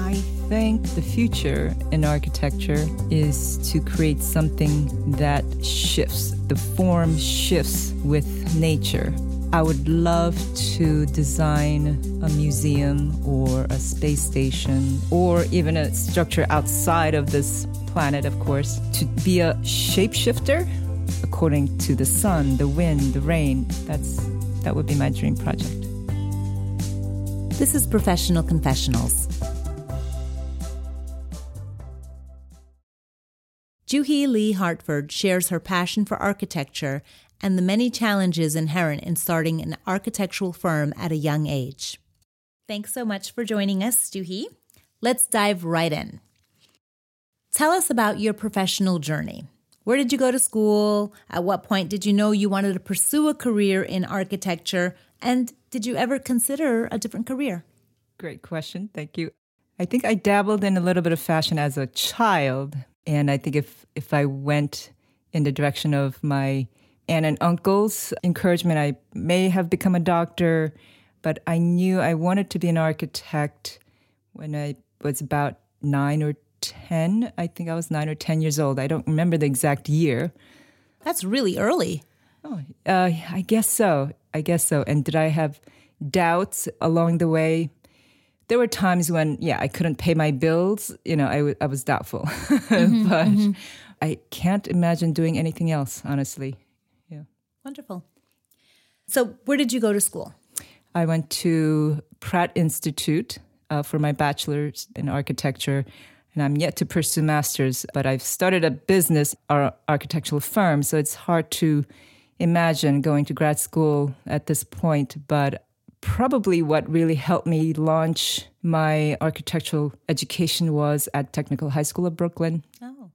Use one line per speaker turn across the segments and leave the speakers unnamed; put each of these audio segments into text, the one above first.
I think the future in architecture is to create something that shifts, the form shifts with nature. I would love to design a museum or a space station or even a structure outside of this planet, of course, to be a shapeshifter according to the sun, the wind, the rain. That's that would be my dream project.
This is Professional Confessionals. Juhi Lee Hartford shares her passion for architecture and the many challenges inherent in starting an architectural firm at a young age. Thanks so much for joining us, Juhi. Let's dive right in. Tell us about your professional journey. Where did you go to school? At what point did you know you wanted to pursue a career in architecture? And did you ever consider a different career?
Great question. Thank you. I think I dabbled in a little bit of fashion as a child. And I think if, if I went in the direction of my aunt and uncle's encouragement, I may have become a doctor. But I knew I wanted to be an architect when I was about nine or 10. I think I was nine or 10 years old. I don't remember the exact year.
That's really early.
Oh, uh, I guess so. I guess so. And did I have doubts along the way? There were times when, yeah, I couldn't pay my bills. You know, I, w- I was doubtful. Mm-hmm, but mm-hmm. I can't imagine doing anything else, honestly. Yeah.
Wonderful. So, where did you go to school?
I went to Pratt Institute uh, for my bachelor's in architecture and I'm yet to pursue masters, but I've started a business or architectural firm, so it's hard to imagine going to grad school at this point, but probably what really helped me launch my architectural education was at Technical High School of Brooklyn. Oh.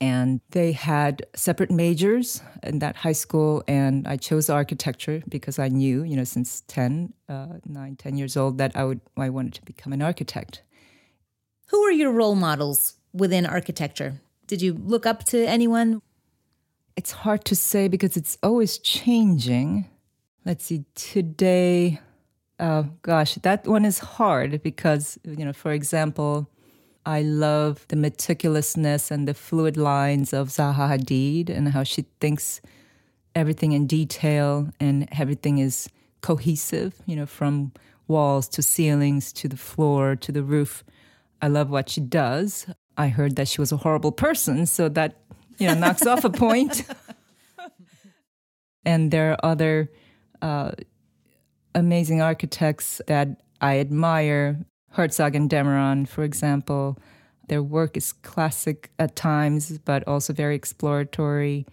And they had separate majors in that high school, and I chose architecture because I knew, you know, since 10, uh, 9, 10 years old, that I would I wanted to become an architect.
Who were your role models within architecture? Did you look up to anyone?
It's hard to say because it's always changing. Let's see, today, oh gosh, that one is hard because, you know, for example, I love the meticulousness and the fluid lines of Zaha Hadid and how she thinks everything in detail and everything is cohesive, you know, from walls to ceilings to the floor to the roof. I love what she does. I heard that she was a horrible person, so that you know knocks off a point. and there are other uh, amazing architects that I admire. Herzog and de Meuron, for example. Their work is classic at times, but also very exploratory.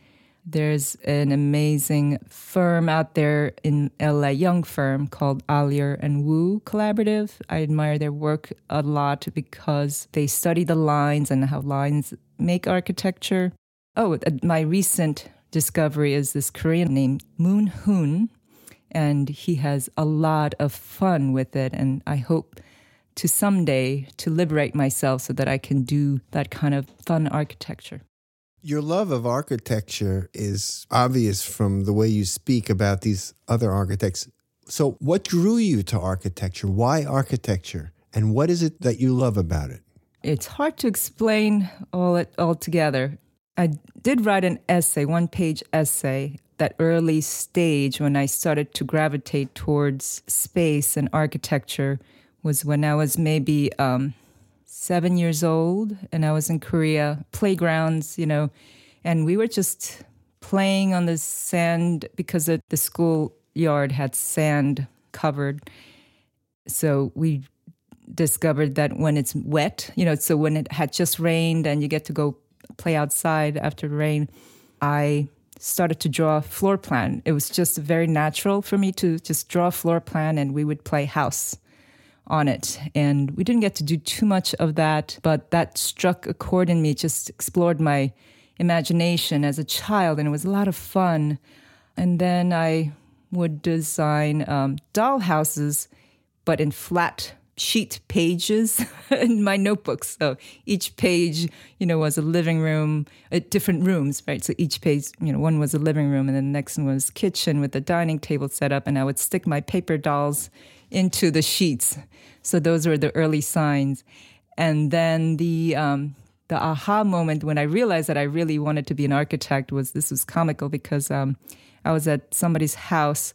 There's an amazing firm out there in LA, young firm called Oyler and Wu Collaborative. I admire their work a lot because they study the lines and how lines make architecture. Oh, my recent discovery is this Korean named Moon Hoon, and he has a lot of fun with it. And I hope to someday to liberate myself so that I can do that kind of fun architecture.
Your love of architecture is obvious from the way you speak about these other architects. So, what drew you to architecture? Why architecture? And what is it that you love about it?
It's hard to explain all it all together. I did write an essay, one page essay, that early stage when I started to gravitate towards space and architecture was when I was maybe um, seven years old and I was in Korea, playgrounds, you know, and we were just playing on the sand because the, the school yard had sand covered. So we discovered that when it's wet, you know, so when it had just rained and you get to go play outside after rain, I started to draw a floor plan. It was just very natural for me to just draw a floor plan and we would play house on it. And we didn't get to do too much of that, but that struck a chord in me, just explored my imagination as a child, and it was a lot of fun. And then I would design um, doll houses, but in flat sheet pages in my notebooks. So each page, you know, was a living room, uh, different rooms, right? So each page, you know, one was a living room, and then the next one was kitchen with the dining table set up, and I would stick my paper dolls into the sheets. So those were the early signs. And then the um, the aha moment when I realized that I really wanted to be an architect was this was comical because um, I was at somebody's house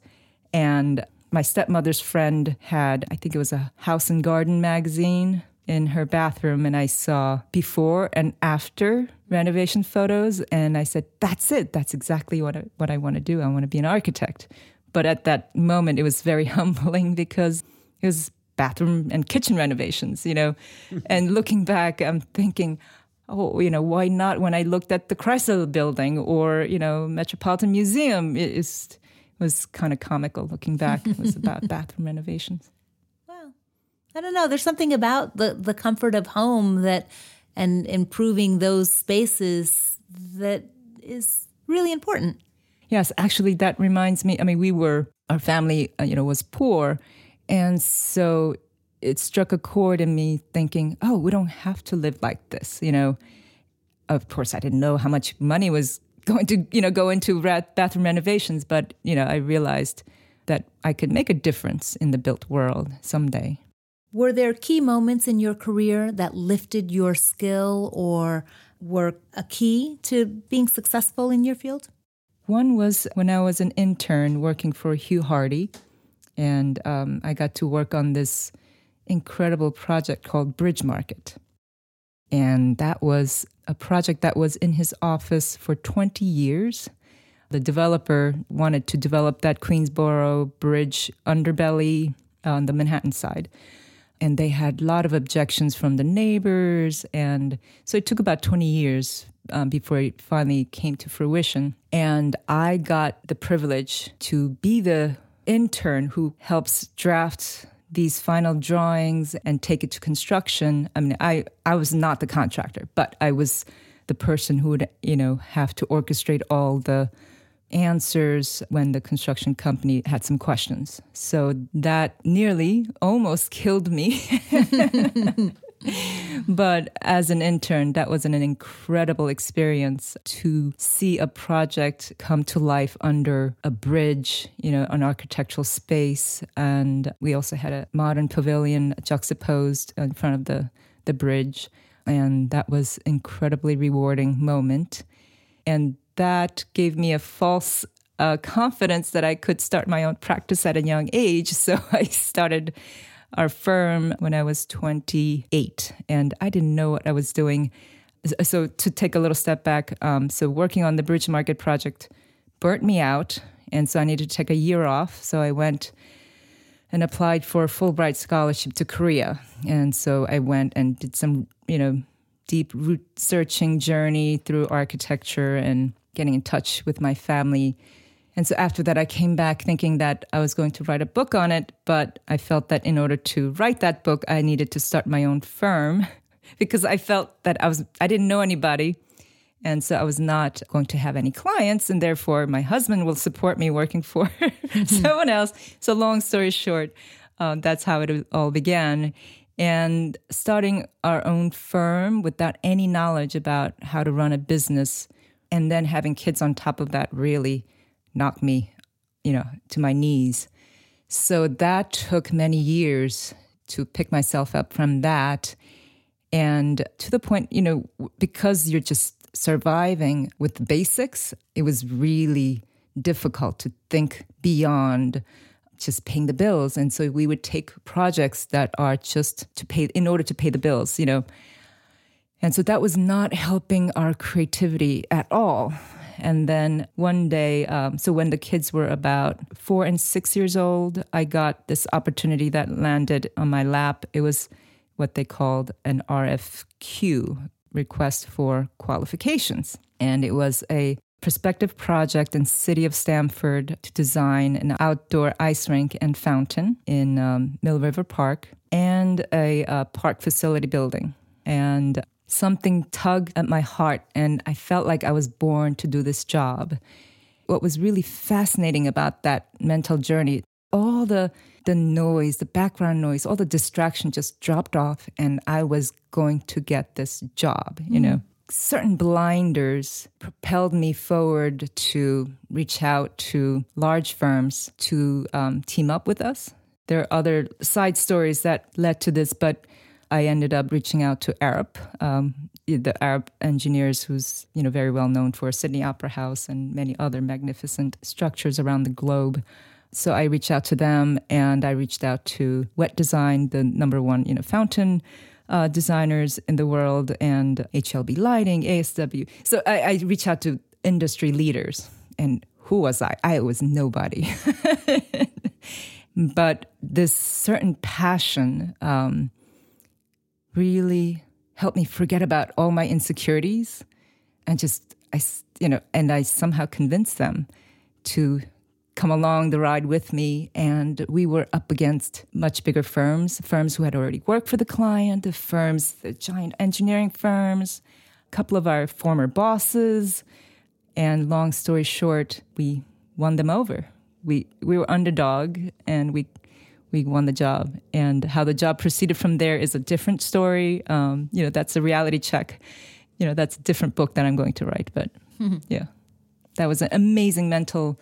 and my stepmother's friend had, I think it was a house and garden magazine in her bathroom, and I saw before and after renovation photos. And I said, That's it. That's exactly what I, what I want to do. I want to be an architect. But at that moment, it was very humbling because it was bathroom and kitchen renovations, you know. and looking back, I'm thinking, oh, you know, why not when I looked at the Chrysler building or, you know, Metropolitan Museum? It, it was kind of comical looking back. It was about bathroom renovations.
Well, I don't know. There's something about the, the comfort of home that and improving those spaces that is really important.
Yes, actually, that reminds me. I mean, we were, our family, uh, you know, was poor. And so it struck a chord in me thinking, oh, we don't have to live like this, you know. Of course, I didn't know how much money was going to, you know, go into bathroom renovations, but, you know, I realized that I could make a difference in the built world someday.
Were there key moments in your career that lifted your skill or were a key to being successful in your field?
One was when I was an intern working for Hugh Hardy, and um, I got to work on this incredible project called Bridge Market. And that was a project that was in his office for 20 years. The developer wanted to develop that Queensboro Bridge underbelly on the Manhattan side. And they had a lot of objections from the neighbors. And so it took about 20 years um, before it finally came to fruition. And I got the privilege to be the intern who helps draft these final drawings and take it to construction. I mean, I, I was not the contractor, but I was the person who would, you know, have to orchestrate all the answers when the construction company had some questions. So that nearly almost killed me. but as an intern, that was an incredible experience to see a project come to life under a bridge, you know, an architectural space. And we also had a modern pavilion juxtaposed in front of the, the bridge. And that was incredibly rewarding moment. And that gave me a false uh, confidence that I could start my own practice at a young age. So I started our firm when I was 28, and I didn't know what I was doing. So, to take a little step back, um, so working on the Bridge Market project burnt me out, and so I needed to take a year off. So, I went and applied for a Fulbright scholarship to Korea. And so I went and did some, you know, deep root searching journey through architecture and getting in touch with my family and so after that, I came back thinking that I was going to write a book on it, but I felt that in order to write that book, I needed to start my own firm because I felt that I was I didn't know anybody. And so I was not going to have any clients, and therefore my husband will support me working for someone else. So, long story short, uh, that's how it all began. And starting our own firm without any knowledge about how to run a business, and then having kids on top of that really knocked me, you know, to my knees. So that took many years to pick myself up from that. And to the point, you know, because you're just surviving with the basics, it was really difficult to think beyond just paying the bills. And so we would take projects that are just to pay in order to pay the bills, you know. And so that was not helping our creativity at all. And then one day, um, so when the kids were about four and six years old, I got this opportunity that landed on my lap. It was what they called an RFQ, request for qualifications. And it was a prospective project in city of Stamford to design an outdoor ice rink and fountain in um, Mill River Park and a, a park facility building. And something tugged at my heart, and I felt like I was born to do this job. What was really fascinating about that mental journey, all the the noise, the background noise, all the distraction just dropped off, and I was going to get this job, you mm. know. Certain blinders propelled me forward to reach out to large firms to um, team up with us. There are other side stories that led to this, but I ended up reaching out to Arup, um, the Arup engineers, who's you know very well known for Sydney Opera House and many other magnificent structures around the globe. So I reached out to them, and I reached out to Wet Design, the number one you know fountain uh, designers in the world, and HLB Lighting, ASW. So I, I reached out to industry leaders, and who was I? I was nobody. but this certain passion um, really helped me forget about all my insecurities and just I you know and I somehow convinced them to come along the ride with me. And we were up against much bigger firms firms who had already worked for the client the firms the giant engineering firms a couple of our former bosses. And long story short we won them over. We we were underdog and we we won the job. And how the job proceeded from there is a different story. Um, you know, that's a reality check. You know, that's a different book that I'm going to write. But mm-hmm. yeah, that was an amazing mental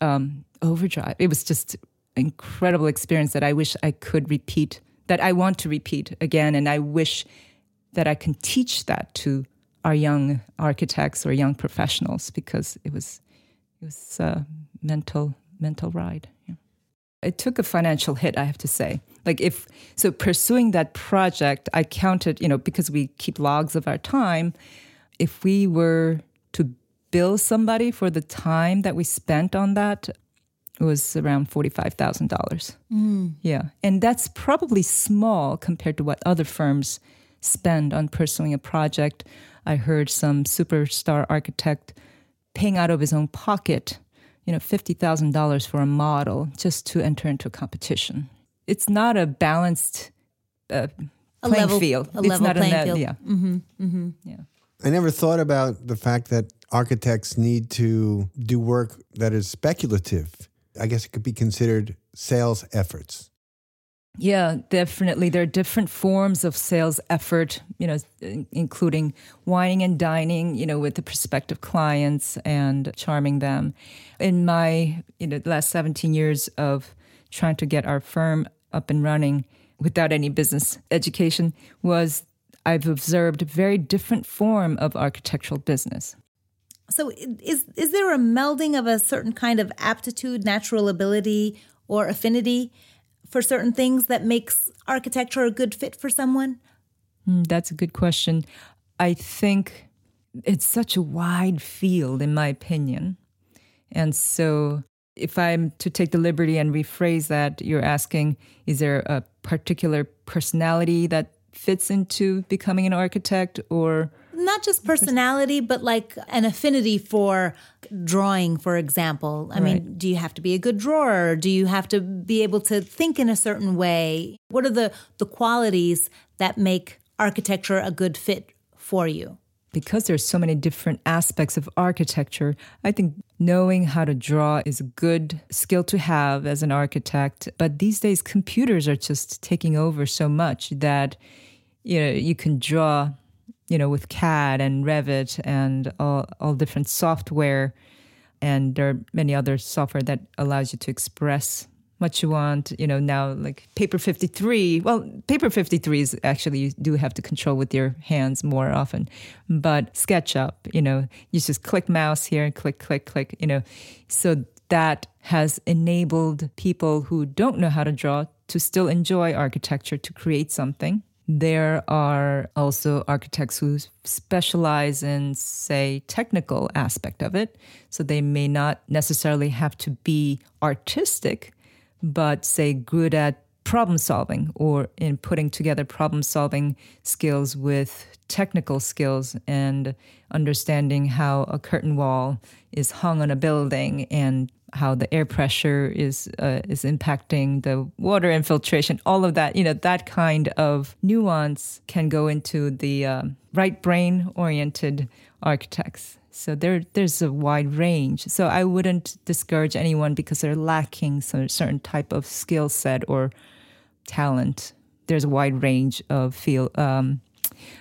um, overdrive. It was just incredible experience that I wish I could repeat. That I want to repeat again, and I wish that I can teach that to our young architects or young professionals because it was it was a mental mental ride. It took a financial hit, I have to say. Like if so pursuing that project, I counted, you know, because we keep logs of our time, if we were to bill somebody for the time that we spent on that, it was around $45,000. Mm. Yeah. And that's probably small compared to what other firms spend on pursuing a project. I heard some superstar architect paying out of his own pocket you know, $50,000 for a model just to enter into a competition. It's not a balanced uh, playing
level,
field.
A it's level
not
playing
a
field.
Yeah.
Mm-hmm, mm-hmm.
Yeah.
I never thought about the fact that architects need to do work that is speculative. I guess it could be considered sales efforts.
Yeah, definitely. There are different forms of sales effort, you know, including wining and dining, you know, with the prospective clients and charming them. In my, you know, last 17 years of trying to get our firm up and running without any business education was I've observed a very different form of architectural business.
So is is there a melding of a certain kind of aptitude, natural ability or affinity for certain things that makes architecture a good fit for someone?
Mm, that's a good question. I think it's such a wide field, in my opinion. And so, if I'm to take the liberty and rephrase that, you're asking, is there a particular personality that fits into becoming an architect or
not just personality, but like an affinity for drawing, for example. I right. mean, do you have to be a good drawer? Do you have to be able to think in a certain way? What are the, the qualities that make architecture a good fit for you?
Because there's so many different aspects of architecture, I think knowing how to draw is a good skill to have as an architect. But these days, computers are just taking over so much that you know you can draw you know, with CAD and Revit and all, all different software. And there are many other software that allows you to express what you want. You know, now like Paper 53. Well, Paper 53 is actually you do have to control with your hands more often. But SketchUp, you know, you just click mouse here and click, click, click, you know. So that has enabled people who don't know how to draw to still enjoy architecture to create something there are also architects who specialize in, say, technical aspect of it. So they may not necessarily have to be artistic, but say good at problem solving or in putting together problem solving skills with technical skills and understanding how a curtain wall is hung on a building and how the air pressure is uh, is impacting the water infiltration all of that you know that kind of nuance can go into the um, right brain oriented architects. So there there's a wide range. So i wouldn't discourage anyone because they're lacking some certain type of skill set or talent. There's a wide range of field um,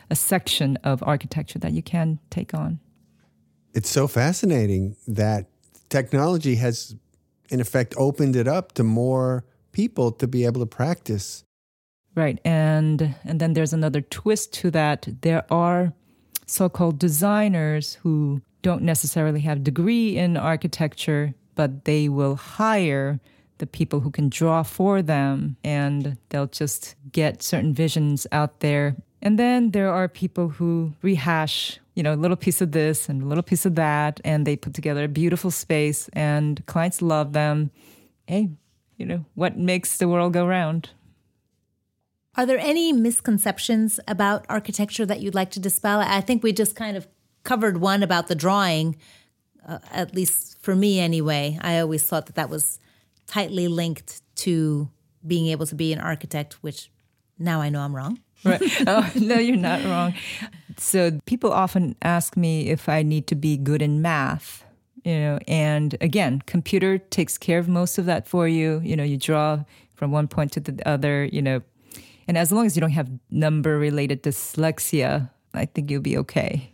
a section of architecture that you can take on.
It's so fascinating that technology has, in effect, opened it up to more people to be able to practice
Right. And and then there's another twist to that. There are so-called designers who don't necessarily have degree in architecture, but they will hire the people who can draw for them and they'll just get certain visions out there. And then there are people who rehash, you know, a little piece of this and a little piece of that, and they put together a beautiful space and clients love them. Hey, you know, what makes the world go round?
Are there any misconceptions about architecture that you'd like to dispel? I think we just kind of covered one about the drawing, uh, at least for me anyway. I always thought that that was tightly linked to being able to be an architect, which now I know I'm wrong.
Right. Oh, no, you're not wrong. So people often ask me if I need to be good in math, you know, and again, computer takes care of most of that for you. You know, you draw from one point to the other, you know, and as long as you don't have number related dyslexia, I think you'll be okay.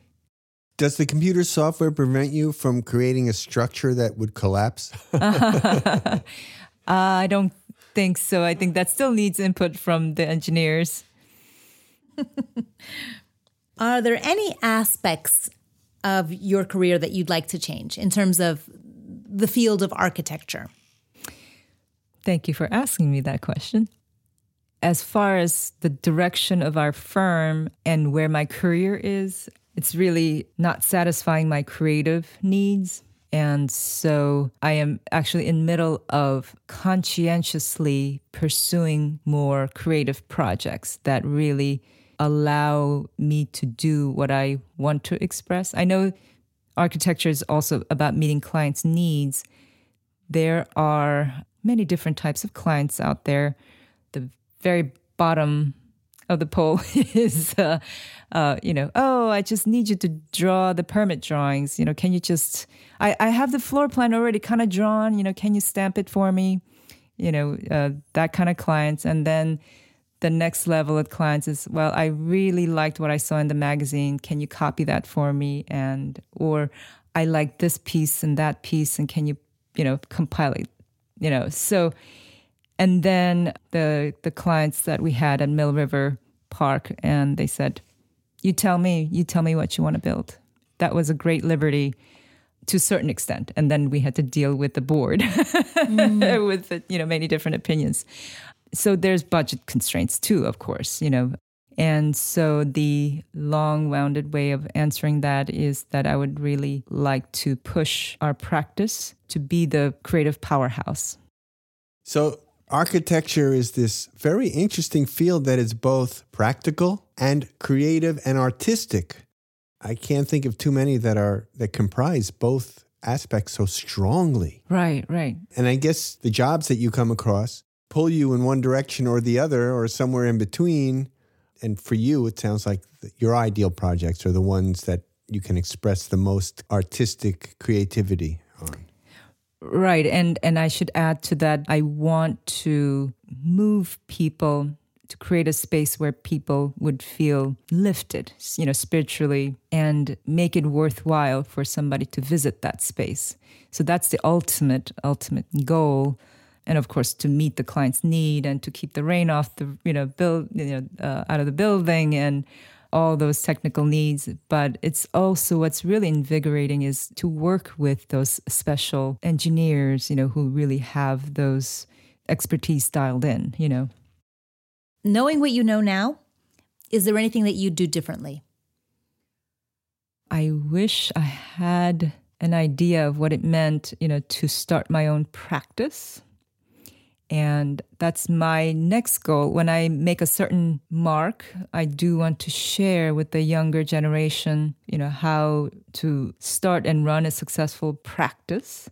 Does the computer software prevent you from creating a structure that would collapse?
uh, I don't think so. I think that still needs input from the engineers.
Are there any aspects of your career that you'd like to change in terms of the field of architecture?
Thank you for asking me that question. As far as the direction of our firm and where my career is, it's really not satisfying my creative needs. And so I am actually in the middle of conscientiously pursuing more creative projects that really allow me to do what I want to express. I know architecture is also about meeting clients' needs. There are many different types of clients out there. The very bottom of the pole is, uh, uh, you know, oh, I just need you to draw the permit drawings. You know, can you just, I, I have the floor plan already kind of drawn. You know, can you stamp it for me? You know, uh, that kind of clients. And then the next level of clients is, well, I really liked what I saw in the magazine. Can you copy that for me? And, or I like this piece and that piece. And can you, you know, compile it? You know, so, and then the the clients that we had at Mill River Park, and they said, "You tell me, you tell me what you want to build." That was a great liberty to a certain extent, and then we had to deal with the board mm. with you know many different opinions. So there's budget constraints too, of course, you know. And so the long wounded way of answering that is that I would really like to push our practice to be the creative powerhouse.
So Architecture is this very interesting field that is both practical and creative and artistic. I can't think of too many that are that comprise both aspects so strongly.
Right, right.
And I guess the jobs that you come across pull you in one direction or the other or somewhere in between. And for you, it sounds like your ideal projects are the ones that you can express the most artistic creativity on.
Right. And and I should add to that I want to move people to create a space where people would feel lifted, you know, spiritually and make it worthwhile for somebody to visit that space. So that's the ultimate ultimate goal and of course to meet the client's need and to keep the rain off the you know build you know uh, out of the building and all those technical needs, but it's also what's really invigorating is to work with those special engineers, you know, who really have those expertise dialed in, you know.
Knowing what you know now, is there anything that you'd do differently?
I wish I had an idea of what it meant, you know, to start my own practice and that's my next goal. When I make a certain mark, I do want to share with the younger generation, you know, how to start and run a successful practice.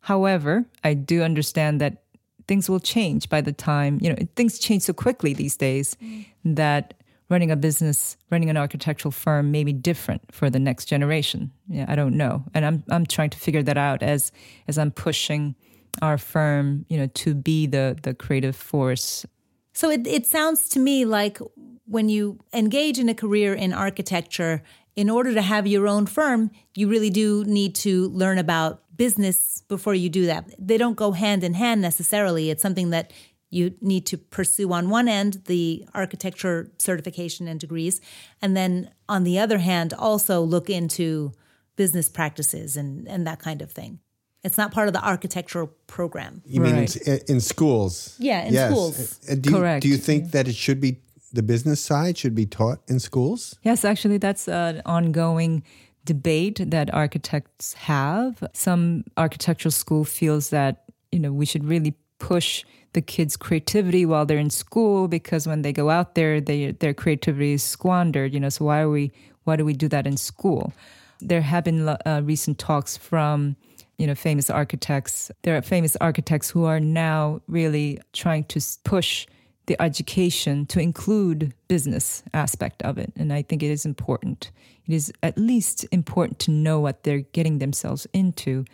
However, I do understand that things will change by the time, you know, things change so quickly these days mm. that running a business, running an architectural firm may be different for the next generation. Yeah, I don't know. And I'm I'm trying to figure that out as as I'm pushing our firm, you know, to be the the creative force.
So it it sounds to me like when you engage in a career in architecture, in order to have your own firm, you really do need to learn about business before you do that. They don't go hand in hand necessarily. It's something that You need to pursue on one end the architecture certification and degrees, and then on the other hand, also look into business practices and, and that kind of thing. It's not part of the architectural program.
You mean
Right.
in, in schools?
Yeah, in
yes.
schools.
Uh, Do you,
Correct.
Do you think that it should be the business side should be taught in schools?
Yes, actually, that's an ongoing debate that architects have. Some architectural school feels that you know we should really push the kids' creativity while they're in school because when they go out there, they, their creativity is squandered. You know, so why are we? Why do we do that in school? There have been uh, recent talks from you know famous architects. There are famous architects who are now really trying to push the education to include business aspect of it. And i think it is important. It is at least important to know what they're getting themselves into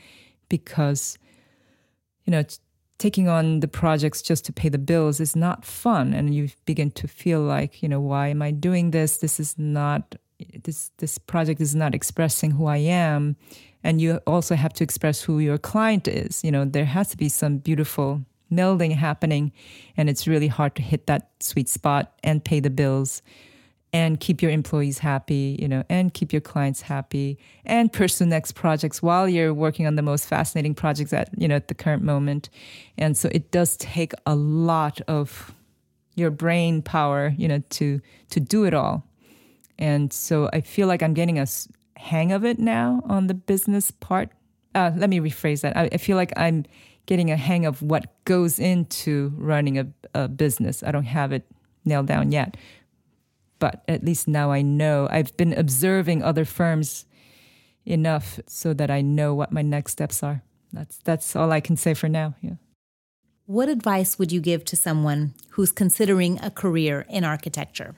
because you know taking on the projects just to pay the bills is not fun. And you begin to feel like you know why am i doing this? This is not this this project is not expressing who i am and you also have to express who your client is. You know there has to be some beautiful melding happening and it's really hard to hit that sweet spot and pay the bills and keep your employees happy you know and keep your clients happy and pursue next projects while you're working on the most fascinating projects at you know at the current moment. And so it does take a lot of your brain power you know to to do it all. And so i feel like i'm getting a hang of it now on the business part? Uh, let me rephrase that. I, I feel like i'm getting a hang of what goes into running a, a business. I don't have it nailed down yet. But at least now i know. I've been observing other firms enough so that i know what my next steps are. That's that's all i can say for now. Yeah.
What advice would you give to someone who's considering a career in architecture?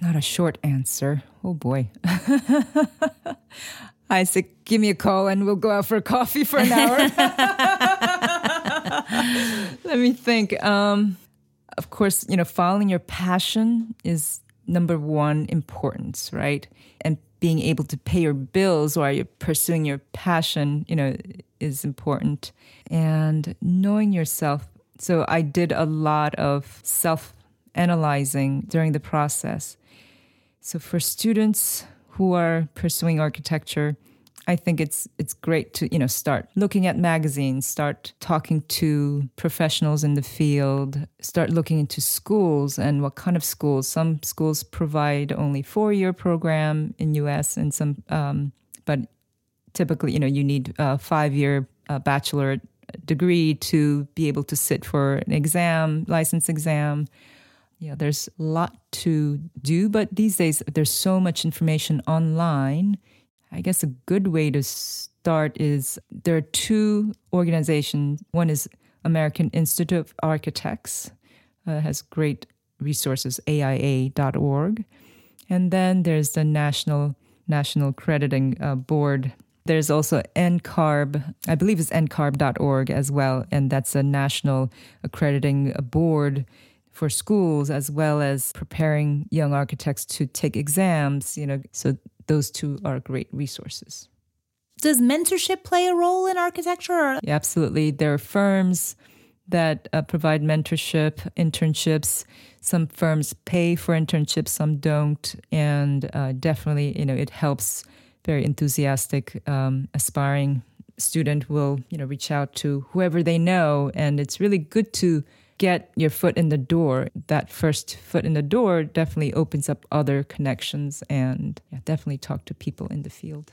Not a short answer. Oh boy. Isaac, give me a call and we'll go out for coffee for an hour. Let me think. Um, of course, you know, following your passion is number one importance, right? And being able to pay your bills while you're pursuing your passion, you know, is important. And knowing yourself. So I did a lot of self analyzing during the process. So for students who are pursuing architecture, I think it's it's great to you know start looking at magazines, start talking to professionals in the field, start looking into schools and what kind of schools. Some schools provide only four year program in U.S. and some, um, but typically you know you need a five year uh, bachelor degree to be able to sit for an exam, license exam. Yeah, there's a lot to do, but these days there's so much information online. I guess a good way to start is there are two organizations. One is American Institute of Architects, uh, has great resources, AIA.org. And then there's the National National Crediting uh, Board. There's also NCARB, I believe it's ncarb.org as well, and that's a national accrediting board for schools as well as preparing young architects to take exams, you know. So those two are great resources.
Does mentorship play a role in architecture? Or
Yeah, absolutely. There are firms that uh, provide mentorship, internships. Some firms pay for internships, some don't, and uh, definitely, you know, it helps. Very enthusiastic, um, aspiring student will, you know, reach out to whoever they know, and it's really good to get your foot in the door. That first foot in the door definitely opens up other connections, and yeah, definitely talk to people in the field.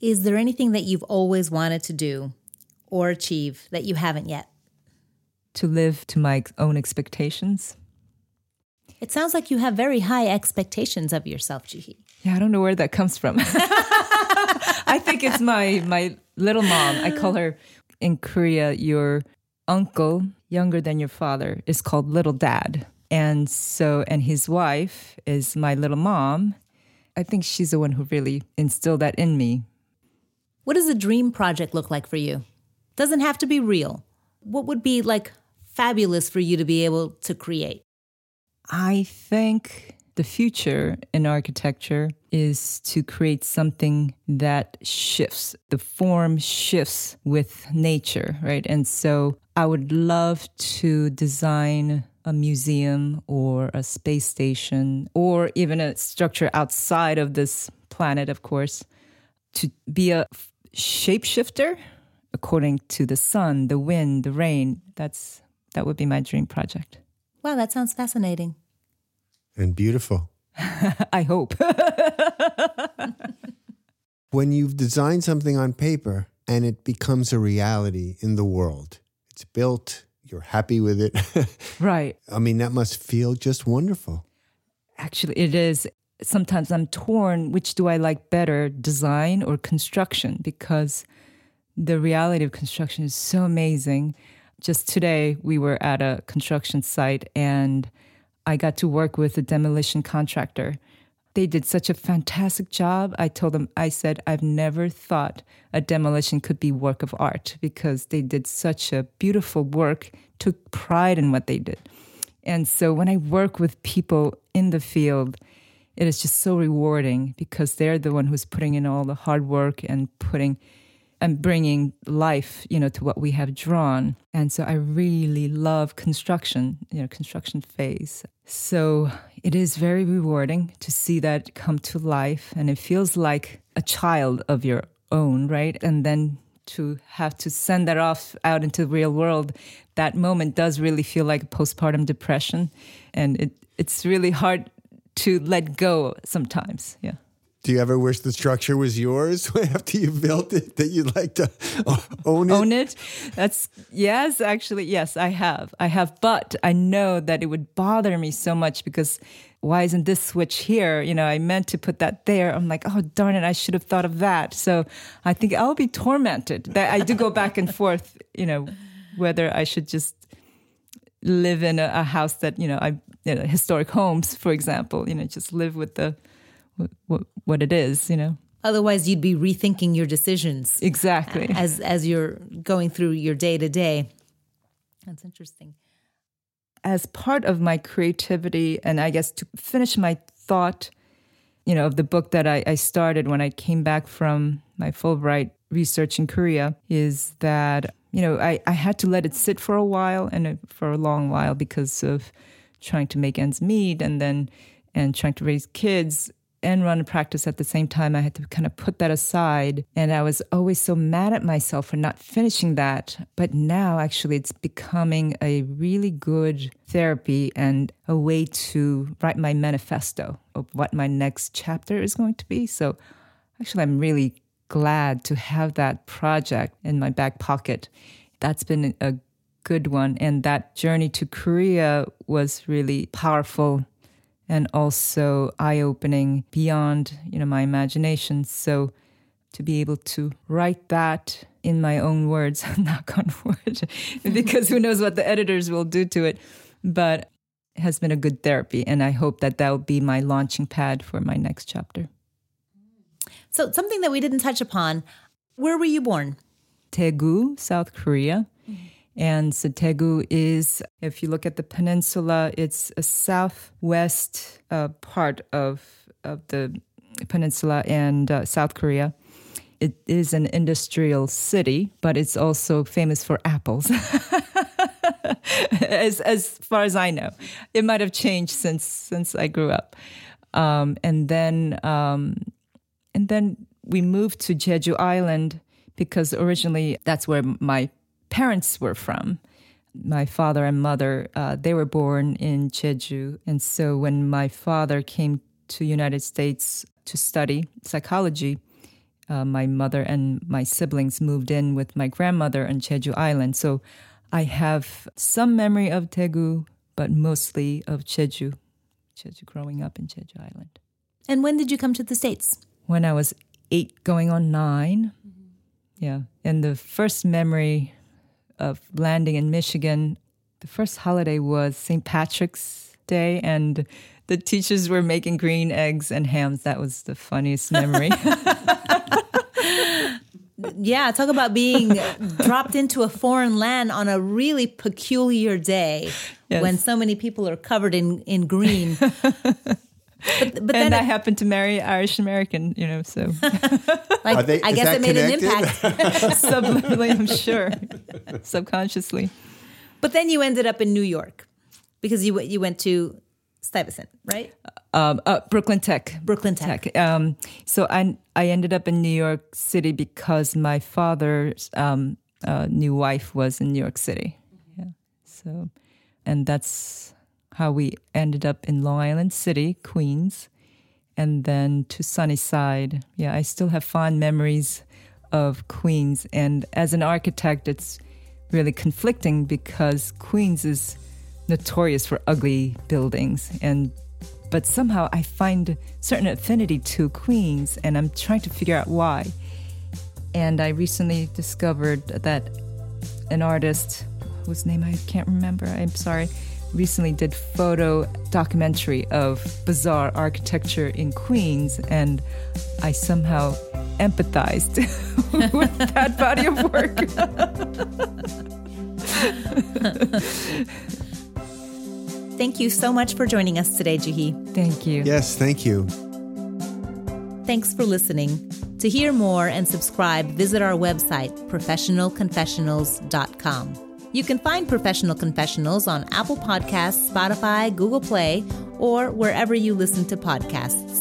is there anything that you've always wanted to do or achieve that you haven't yet?
To live to my own expectations.
It sounds like you have very high expectations of yourself, Juhi.
Yeah, I don't know where that comes from. I think it's my my little mom. I call her in Korea your uncle, younger than your father, is called little dad. And so and his wife is my little mom. I think she's the one who really instilled that in me.
What does a dream project look like for you? Doesn't have to be real. What would be like fabulous for you to be able to create?
I think the future in architecture is to create something that shifts. The form shifts with nature, right? And so I would love to design a museum or a space station or even a structure outside of this planet, of course, to be a shapeshifter according to the sun, the wind, the rain. That's that would be my dream project.
Wow, that sounds fascinating.
And beautiful.
I hope.
when you've designed something on paper and it becomes a reality in the world, it's built, you're happy with it.
right.
I mean, that must feel just wonderful.
Actually, it is. Sometimes I'm torn which do I like better, design or construction? Because the reality of construction is so amazing. Just today, we were at a construction site and I got to work with a demolition contractor. They did such a fantastic job. I told them, I said, I've never thought a demolition could be work of art because they did such a beautiful work, took pride in what they did. And so when I work with people in the field, it is just so rewarding because they're the one who's putting in all the hard work and putting and bringing life, you know, to what we have drawn. And so I really love construction, you know, construction phase. So it is very rewarding to see that come to life and it feels like a child of your own, right? And then to have to send that off out into the real world, that moment does really feel like postpartum depression. And it, it's really hard to let go sometimes. Yeah.
Do you ever wish the structure was yours after you built it that you'd like to own it?
Own it? That's yes, actually, yes, I have. I have, but I know that it would bother me so much because why isn't this switch here? You know, I meant to put that there. I'm like, oh darn it, I should have thought of that. So I think I'll be tormented. That I do go back and forth, you know, whether I should just live in a, a house that, you know, I you know, historic homes, for example, you know, just live with the what, what it is, you know.
Otherwise, you'd be rethinking your decisions
exactly
as as you're going through your day to day. That's interesting.
As part of my creativity, and I guess to finish my thought, you know, of the book that I, I started when I came back from my Fulbright research in Korea, is that you know I, I had to let it sit for a while and uh, for a long while because of trying to make ends meet and then and trying to raise kids and run a practice at the same time. I had to kind of put that aside. And I was always so mad at myself for not finishing that. But now, actually, it's becoming a really good therapy and a way to write my manifesto of what my next chapter is going to be. So, actually, I'm really glad to have that project in my back pocket. That's been a good one. And that journey to Korea was really powerful and also eye-opening beyond you know my imagination. So to be able to write that in my own words knock on wood because who knows what the editors will do to it but it has been a good therapy and i hope that that will be my launching pad for my next chapter.
So something that we didn't touch upon where were you born?
Daegu south korea and Daegu is, if you look at the peninsula, it's a southwest uh, part of, of the peninsula and uh, South Korea. It is an industrial city, but it's also famous for apples. as as far as I know, it might have changed since since I grew up. Um, and then um, and then we moved to Jeju Island because originally that's where my parents were from. My father and mother, uh, they were born in Jeju. And so when my father came to United States to study psychology, uh, my mother and my siblings moved in with my grandmother on Jeju Island. So I have some memory of Daegu, but mostly of Jeju, Jeju growing up in Jeju Island.
And when did you come to the States?
When I was eight, going on 9 mm-hmm. Yeah. And the first memory of landing in Michigan, the first holiday was St. Patrick's Day, and the teachers were making green eggs and hams. That was the funniest memory.
yeah, talk about being dropped into a foreign land on a really peculiar day yes. when so many people are covered in, in green. But, but
and
then
I
it-
happened to marry Irish American, you know, so
like,
they-
I guess it made an impact.
subliminally, I'm sure, subconsciously.
But then you ended up in New York because you went- you went to Stuyvesant, right?
Um, uh, Brooklyn Tech.
Brooklyn Tech.
Um, so I I ended up in New York City because my father's um, uh, new wife was in New York City. Yeah. So, and that's how we ended up in Long Island City, Queens, and then to Sunnyside. Yeah, I still have fond memories of Queens, and as an architect, it's really conflicting because Queens is notorious for ugly buildings and but somehow I find certain affinity to Queens and I'm trying to figure out why. And I recently discovered that an artist whose name I can't remember, I'm sorry, recently did photo documentary of bizarre architecture in Queens and I somehow empathized with that body of work.
Thank you so much for joining us today, Juhi.
Thank you.
Yes, thank you.
Thanks for listening. To hear more and subscribe, visit our website, professionalconfessionals.com. You can find Professional Confessionals on Apple Podcasts, Spotify, Google Play, or wherever you listen to podcasts.